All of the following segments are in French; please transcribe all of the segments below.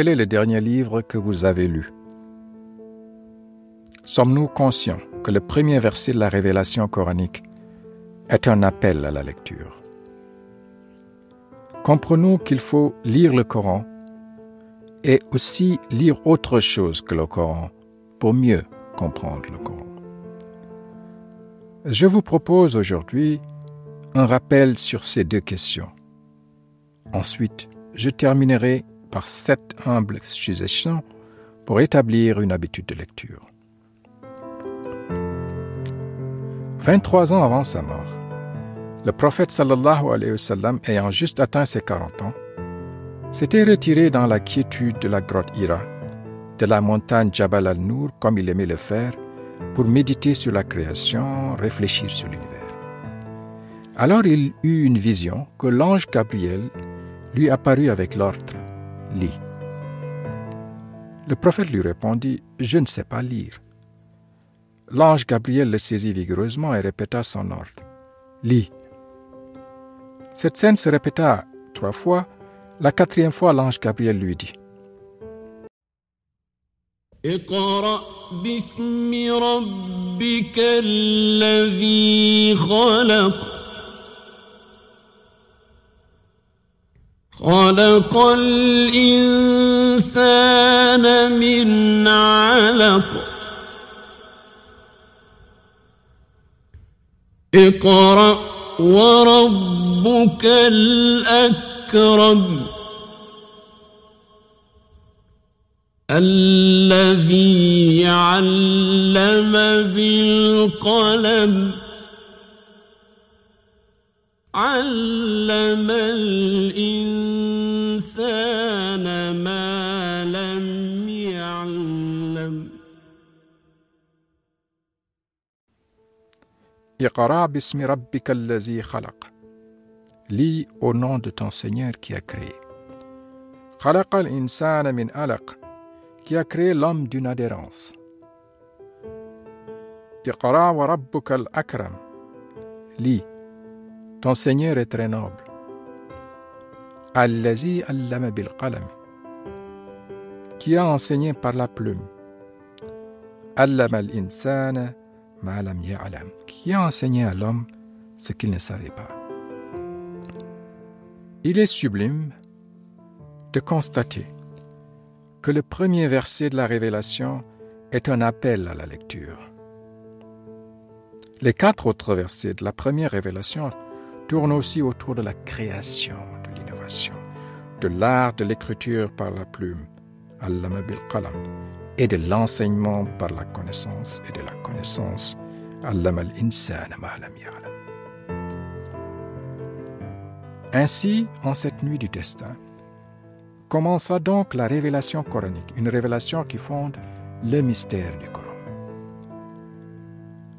Quel est le dernier livre que vous avez lu? Sommes-nous conscients que le premier verset de la révélation coranique est un appel à la lecture? Comprenons qu'il faut lire le Coran et aussi lire autre chose que le Coran pour mieux comprendre le Coran. Je vous propose aujourd'hui un rappel sur ces deux questions. Ensuite, je terminerai par sept humbles suggestions pour établir une habitude de lecture. 23 ans avant sa mort, le prophète sallallahu alayhi wa sallam, ayant juste atteint ses 40 ans, s'était retiré dans la quiétude de la grotte Hira, de la montagne Jabal al-Nour comme il aimait le faire, pour méditer sur la création, réfléchir sur l'univers. Alors il eut une vision que l'ange Gabriel lui apparut avec l'ordre Lis. Le prophète lui répondit Je ne sais pas lire. L'ange Gabriel le saisit vigoureusement et répéta son ordre Lis. Cette scène se répéta trois fois. La quatrième fois, l'ange Gabriel lui dit خلق الإنسان من علق. اقرأ وربك الأكرم. الذي علم بالقلم. علم الإنسان Iqara bismi rabbika allazi khalaq. Lis au nom de ton Seigneur qui a créé. Khalaq al-insana min alaq, qui a créé l'homme d'une adhérence. Iqra wa rabbuka al-akram. Lis, ton Seigneur est très noble. Allazi allama bil qalam, qui a enseigné par la plume. Allama al-insana insana ma lam ya'lam. Qui a enseigné à l'homme ce qu'il ne savait pas. Il est sublime de constater que le premier verset de la révélation est un appel à la lecture. Les quatre autres versets de la première révélation tourne aussi autour de la création, de l'innovation, de l'art de l'écriture par la plume, qalam, et de l'enseignement par la connaissance et de la connaissance, Ainsi, en cette nuit du destin, commença donc la révélation coranique, une révélation qui fonde le mystère du Coran.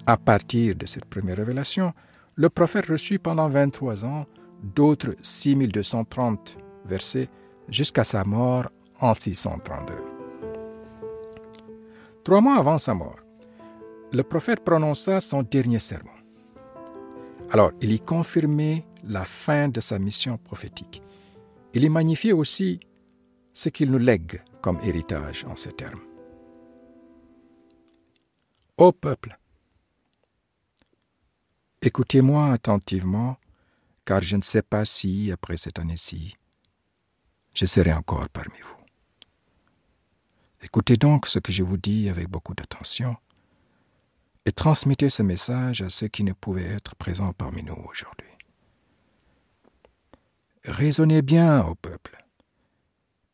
À partir de cette première révélation, le prophète reçut pendant 23 ans d'autres 6230 versets jusqu'à sa mort en 632. Trois mois avant sa mort, le prophète prononça son dernier sermon. Alors, il y confirmait la fin de sa mission prophétique. Il y magnifiait aussi ce qu'il nous lègue comme héritage en ces termes. Ô peuple, Écoutez-moi attentivement, car je ne sais pas si, après cette année-ci, je serai encore parmi vous. Écoutez donc ce que je vous dis avec beaucoup d'attention et transmettez ce message à ceux qui ne pouvaient être présents parmi nous aujourd'hui. Raisonnez bien au peuple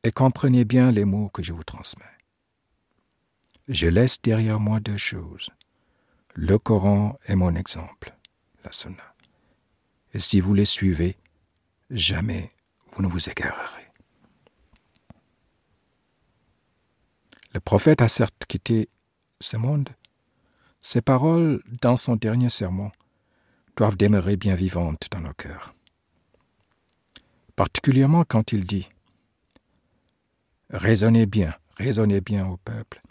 et comprenez bien les mots que je vous transmets. Je laisse derrière moi deux choses, le Coran est mon exemple. Et si vous les suivez, jamais vous ne vous égarerez. Le prophète a certes quitté ce monde. Ses paroles, dans son dernier sermon, doivent demeurer bien vivantes dans nos cœurs. Particulièrement quand il dit Raisonnez bien, raisonnez bien au peuple,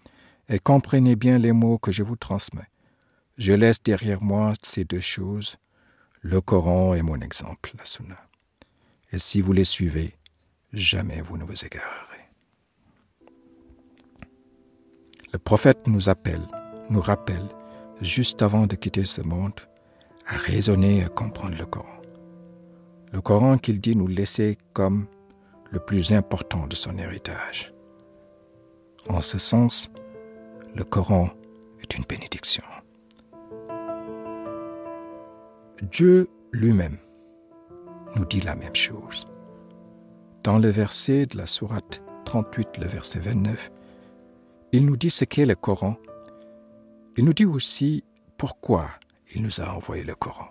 et comprenez bien les mots que je vous transmets. Je laisse derrière moi ces deux choses. Le Coran est mon exemple, la Sunna. Et si vous les suivez, jamais vous ne vous égarerez. Le prophète nous appelle, nous rappelle, juste avant de quitter ce monde, à raisonner et à comprendre le Coran. Le Coran qu'il dit nous laisser comme le plus important de son héritage. En ce sens, le Coran est une bénédiction. Dieu lui-même nous dit la même chose. Dans le verset de la sourate 38, le verset 29, il nous dit ce qu'est le Coran. Il nous dit aussi pourquoi il nous a envoyé le Coran.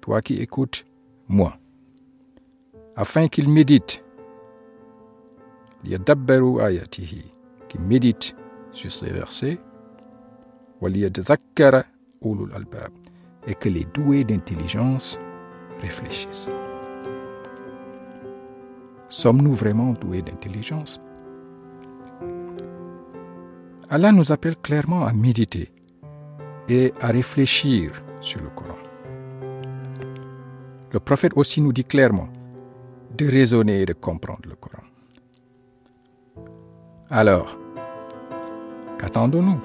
toi qui écoutes, moi, afin qu'il médite, ayatihi, qui médite sur ces versets, et que les doués d'intelligence réfléchissent. Sommes-nous vraiment doués d'intelligence? Allah nous appelle clairement à méditer et à réfléchir sur le Coran. Le prophète aussi nous dit clairement de raisonner et de comprendre le Coran. Alors, qu'attendons-nous?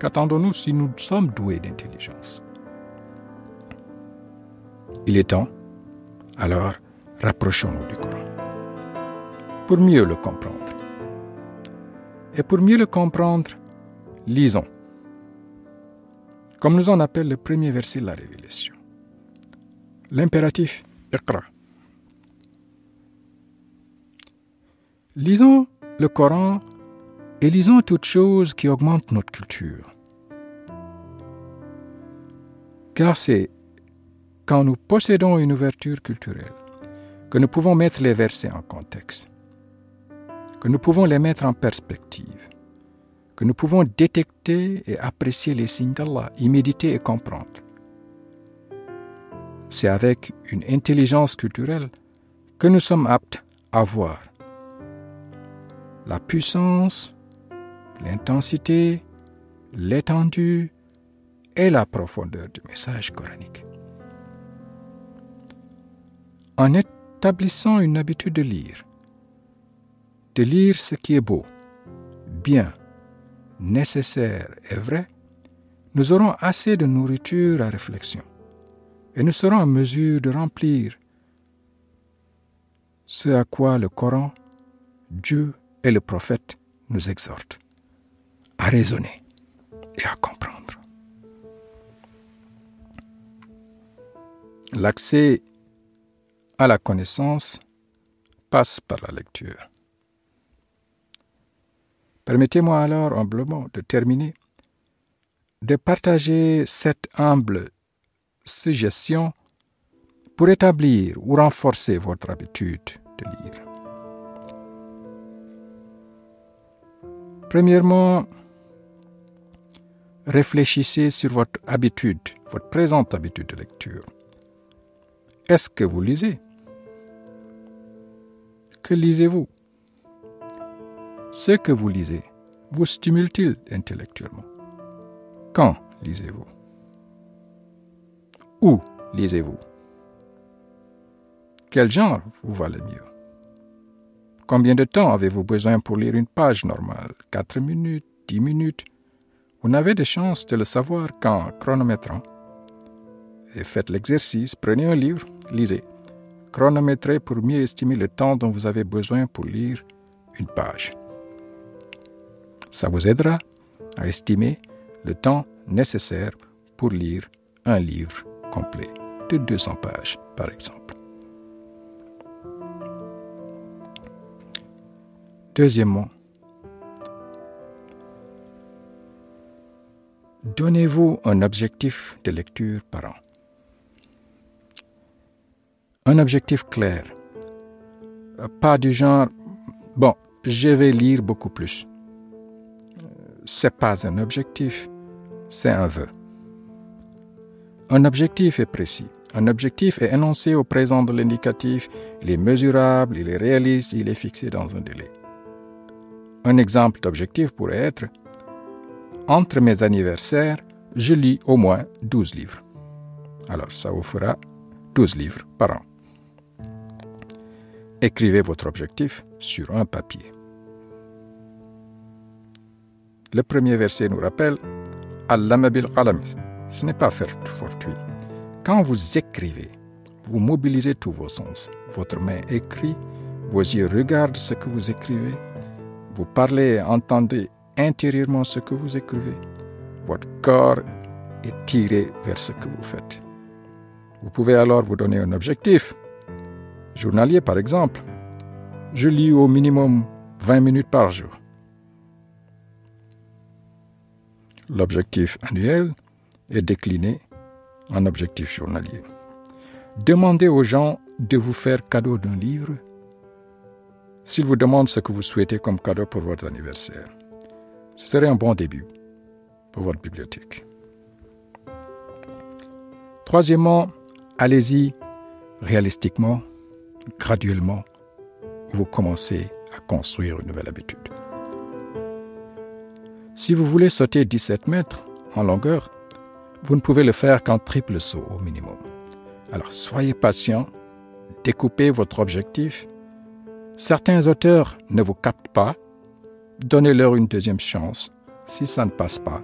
Qu'attendons-nous si nous sommes doués d'intelligence? Il est temps, alors rapprochons-nous du Coran pour mieux le comprendre. Et pour mieux le comprendre, lisons, comme nous en appelle le premier verset de la Révélation l'impératif Iqra. Lisons le Coran et lisons toutes choses qui augmentent notre culture. Car c'est quand nous possédons une ouverture culturelle que nous pouvons mettre les versets en contexte, que nous pouvons les mettre en perspective, que nous pouvons détecter et apprécier les signes d'Allah, y méditer et comprendre c'est avec une intelligence culturelle que nous sommes aptes à voir la puissance, l'intensité, l'étendue et la profondeur du message coranique. En établissant une habitude de lire, de lire ce qui est beau, bien, nécessaire et vrai, nous aurons assez de nourriture à réflexion et nous serons en mesure de remplir ce à quoi le Coran, Dieu et le prophète nous exhortent, à raisonner et à comprendre. L'accès à la connaissance passe par la lecture. Permettez-moi alors humblement de terminer, de partager cette humble suggestions pour établir ou renforcer votre habitude de lire. Premièrement, réfléchissez sur votre habitude, votre présente habitude de lecture. Est-ce que vous lisez? Que lisez-vous? Ce que vous lisez vous stimule-t-il intellectuellement? Quand lisez-vous? Où lisez-vous? Quel genre vous va le mieux? Combien de temps avez-vous besoin pour lire une page normale? 4 minutes 10 minutes? Vous n'avez de chance de le savoir qu'en chronométrant. Et faites l'exercice, prenez un livre, lisez. Chronométrez pour mieux estimer le temps dont vous avez besoin pour lire une page. Ça vous aidera à estimer le temps nécessaire pour lire un livre complet de 200 pages, par exemple. Deuxièmement, donnez-vous un objectif de lecture par an. Un objectif clair. Pas du genre, bon, je vais lire beaucoup plus. C'est pas un objectif, c'est un vœu. Un objectif est précis. Un objectif est énoncé au présent de l'indicatif, il est mesurable, il est réaliste, il est fixé dans un délai. Un exemple d'objectif pourrait être Entre mes anniversaires, je lis au moins 12 livres. Alors, ça vous fera 12 livres par an. Écrivez votre objectif sur un papier. Le premier verset nous rappelle Allama bil Ce n'est pas faire fortuit. Quand vous écrivez, vous mobilisez tous vos sens. Votre main écrit, vos yeux regardent ce que vous écrivez, vous parlez entendez intérieurement ce que vous écrivez. Votre corps est tiré vers ce que vous faites. Vous pouvez alors vous donner un objectif. Journalier, par exemple. Je lis au minimum 20 minutes par jour. L'objectif annuel est décliné en objectif journalier. Demandez aux gens de vous faire cadeau d'un livre s'ils vous demandent ce que vous souhaitez comme cadeau pour votre anniversaire. Ce serait un bon début pour votre bibliothèque. Troisièmement, allez-y réalistiquement, graduellement, vous commencez à construire une nouvelle habitude. Si vous voulez sauter 17 mètres en longueur, vous ne pouvez le faire qu'en triple saut au minimum. Alors soyez patient, découpez votre objectif. Certains auteurs ne vous captent pas, donnez-leur une deuxième chance. Si ça ne passe pas,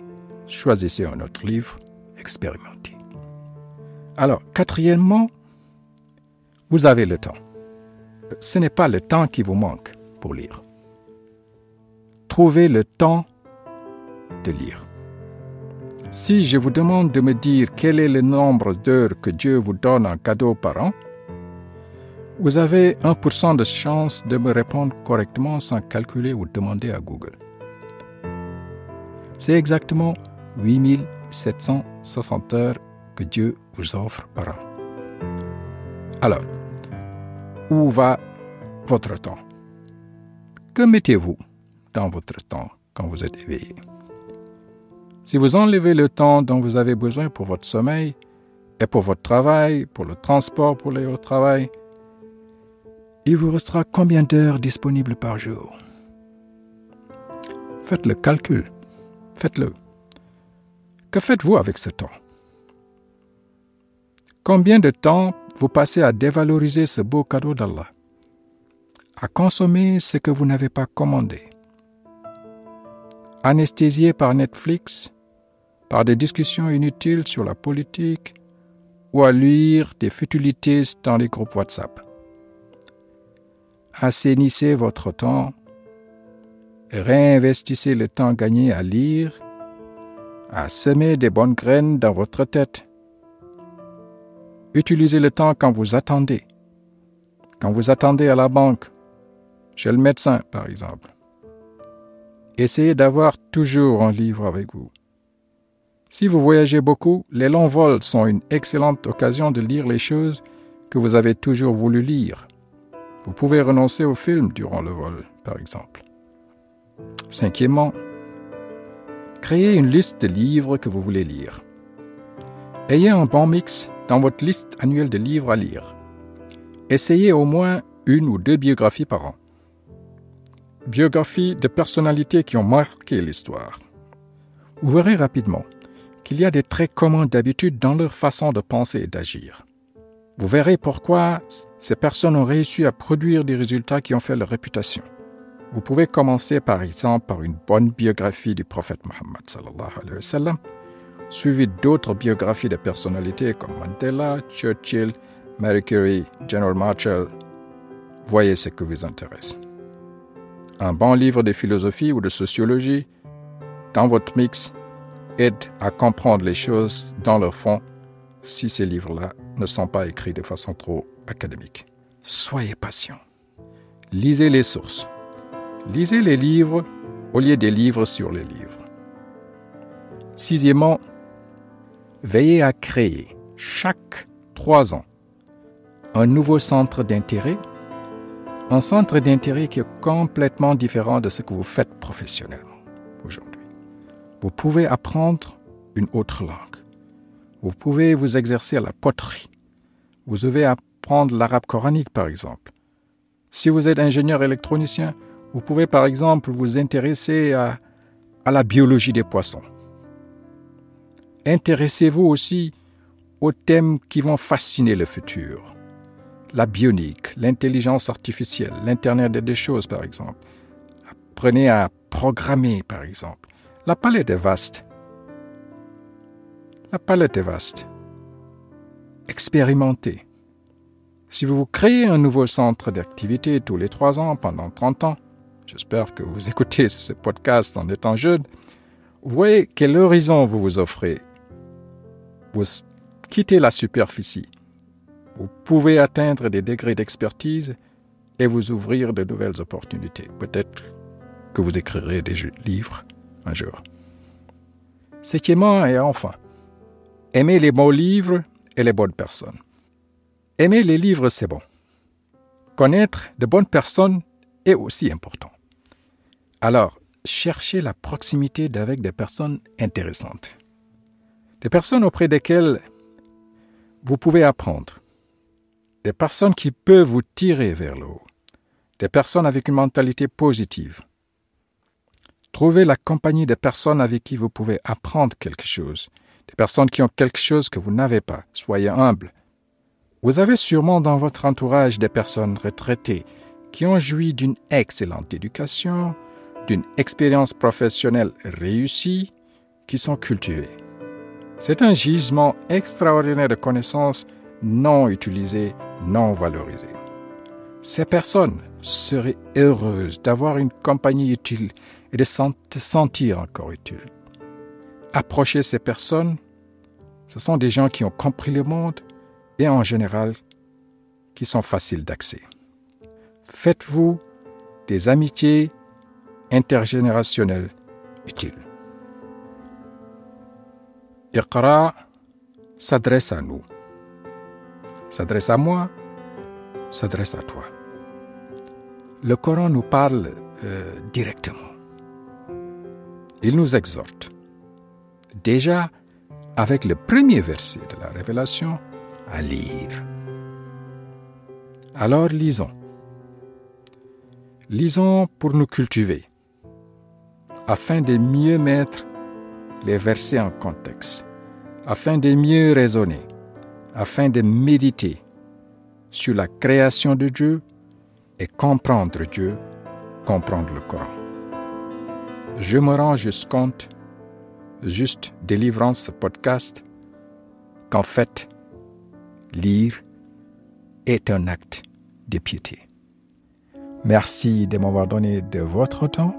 choisissez un autre livre, expérimentez. Alors, quatrièmement, vous avez le temps. Ce n'est pas le temps qui vous manque pour lire. Trouvez le temps de lire. Si je vous demande de me dire quel est le nombre d'heures que Dieu vous donne en cadeau par an, vous avez 1% de chance de me répondre correctement sans calculer ou demander à Google. C'est exactement 8760 heures que Dieu vous offre par an. Alors, où va votre temps? Que mettez-vous dans votre temps quand vous êtes éveillé? Si vous enlevez le temps dont vous avez besoin pour votre sommeil et pour votre travail, pour le transport pour aller au travail, il vous restera combien d'heures disponibles par jour? Faites le calcul. Faites-le. Que faites-vous avec ce temps? Combien de temps vous passez à dévaloriser ce beau cadeau d'Allah? À consommer ce que vous n'avez pas commandé? Anesthésié par Netflix? Par des discussions inutiles sur la politique ou à lire des futilités dans les groupes WhatsApp. Assainissez votre temps réinvestissez le temps gagné à lire, à semer des bonnes graines dans votre tête. Utilisez le temps quand vous attendez, quand vous attendez à la banque, chez le médecin par exemple. Essayez d'avoir toujours un livre avec vous. Si vous voyagez beaucoup, les longs vols sont une excellente occasion de lire les choses que vous avez toujours voulu lire. Vous pouvez renoncer au film durant le vol, par exemple. Cinquièmement, créez une liste de livres que vous voulez lire. Ayez un bon mix dans votre liste annuelle de livres à lire. Essayez au moins une ou deux biographies par an. Biographies de personnalités qui ont marqué l'histoire. Vous verrez rapidement qu'il y a des traits communs d'habitude dans leur façon de penser et d'agir. Vous verrez pourquoi ces personnes ont réussi à produire des résultats qui ont fait leur réputation. Vous pouvez commencer par exemple par une bonne biographie du prophète Mohammed suivie d'autres biographies de personnalités comme Mandela, Churchill, Marie Curie, General Marshall. Voyez ce qui vous intéresse. Un bon livre de philosophie ou de sociologie dans votre mix aide à comprendre les choses dans leur fond si ces livres-là ne sont pas écrits de façon trop académique. Soyez patient. Lisez les sources. Lisez les livres au lieu des livres sur les livres. Sixièmement, veillez à créer chaque trois ans un nouveau centre d'intérêt, un centre d'intérêt qui est complètement différent de ce que vous faites professionnellement. Vous pouvez apprendre une autre langue. Vous pouvez vous exercer à la poterie. Vous devez apprendre l'arabe coranique, par exemple. Si vous êtes ingénieur électronicien, vous pouvez, par exemple, vous intéresser à, à la biologie des poissons. Intéressez-vous aussi aux thèmes qui vont fasciner le futur. La bionique, l'intelligence artificielle, l'Internet des choses, par exemple. Apprenez à programmer, par exemple. La palette est vaste. La palette est vaste. Expérimentez. Si vous créez un nouveau centre d'activité tous les trois ans pendant 30 ans, j'espère que vous écoutez ce podcast en étant jeune, voyez quel horizon vous vous offrez. Vous quittez la superficie. Vous pouvez atteindre des degrés d'expertise et vous ouvrir de nouvelles opportunités. Peut-être que vous écrirez des livres un jour. Septièmement et enfin, aimez les bons livres et les bonnes personnes. Aimer les livres, c'est bon. Connaître de bonnes personnes est aussi important. Alors, cherchez la proximité d'avec des personnes intéressantes. Des personnes auprès desquelles vous pouvez apprendre. Des personnes qui peuvent vous tirer vers le haut. Des personnes avec une mentalité positive. Trouvez la compagnie des personnes avec qui vous pouvez apprendre quelque chose. Des personnes qui ont quelque chose que vous n'avez pas. Soyez humble. Vous avez sûrement dans votre entourage des personnes retraitées qui ont joui d'une excellente éducation, d'une expérience professionnelle réussie, qui sont cultivées. C'est un gisement extraordinaire de connaissances non utilisées, non valorisées. Ces personnes seraient heureuses d'avoir une compagnie utile et de se sentir encore utile. Approchez ces personnes, ce sont des gens qui ont compris le monde, et en général qui sont faciles d'accès. Faites-vous des amitiés intergénérationnelles utiles. Iqra s'adresse à nous, s'adresse à moi, s'adresse à toi. Le Coran nous parle euh, directement. Il nous exhorte. Déjà, avec le premier verset de la Révélation, à lire. Alors lisons. Lisons pour nous cultiver, afin de mieux mettre les versets en contexte, afin de mieux raisonner, afin de méditer sur la création de Dieu et comprendre Dieu, comprendre le Coran. Je me rends juste compte, juste délivrant ce podcast, qu'en fait, lire est un acte de piété. Merci de m'avoir donné de votre temps.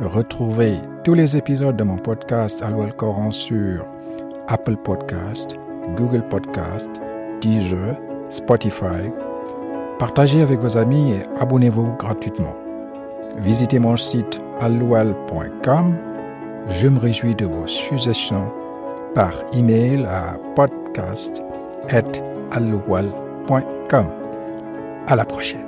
Retrouvez tous les épisodes de mon podcast Allo Coran sur Apple Podcast, Google Podcast, Deezer, Spotify. Partagez avec vos amis et abonnez-vous gratuitement. Visitez mon site alloual.com. Je me réjouis de vos suggestions par email à podcast@ À la prochaine.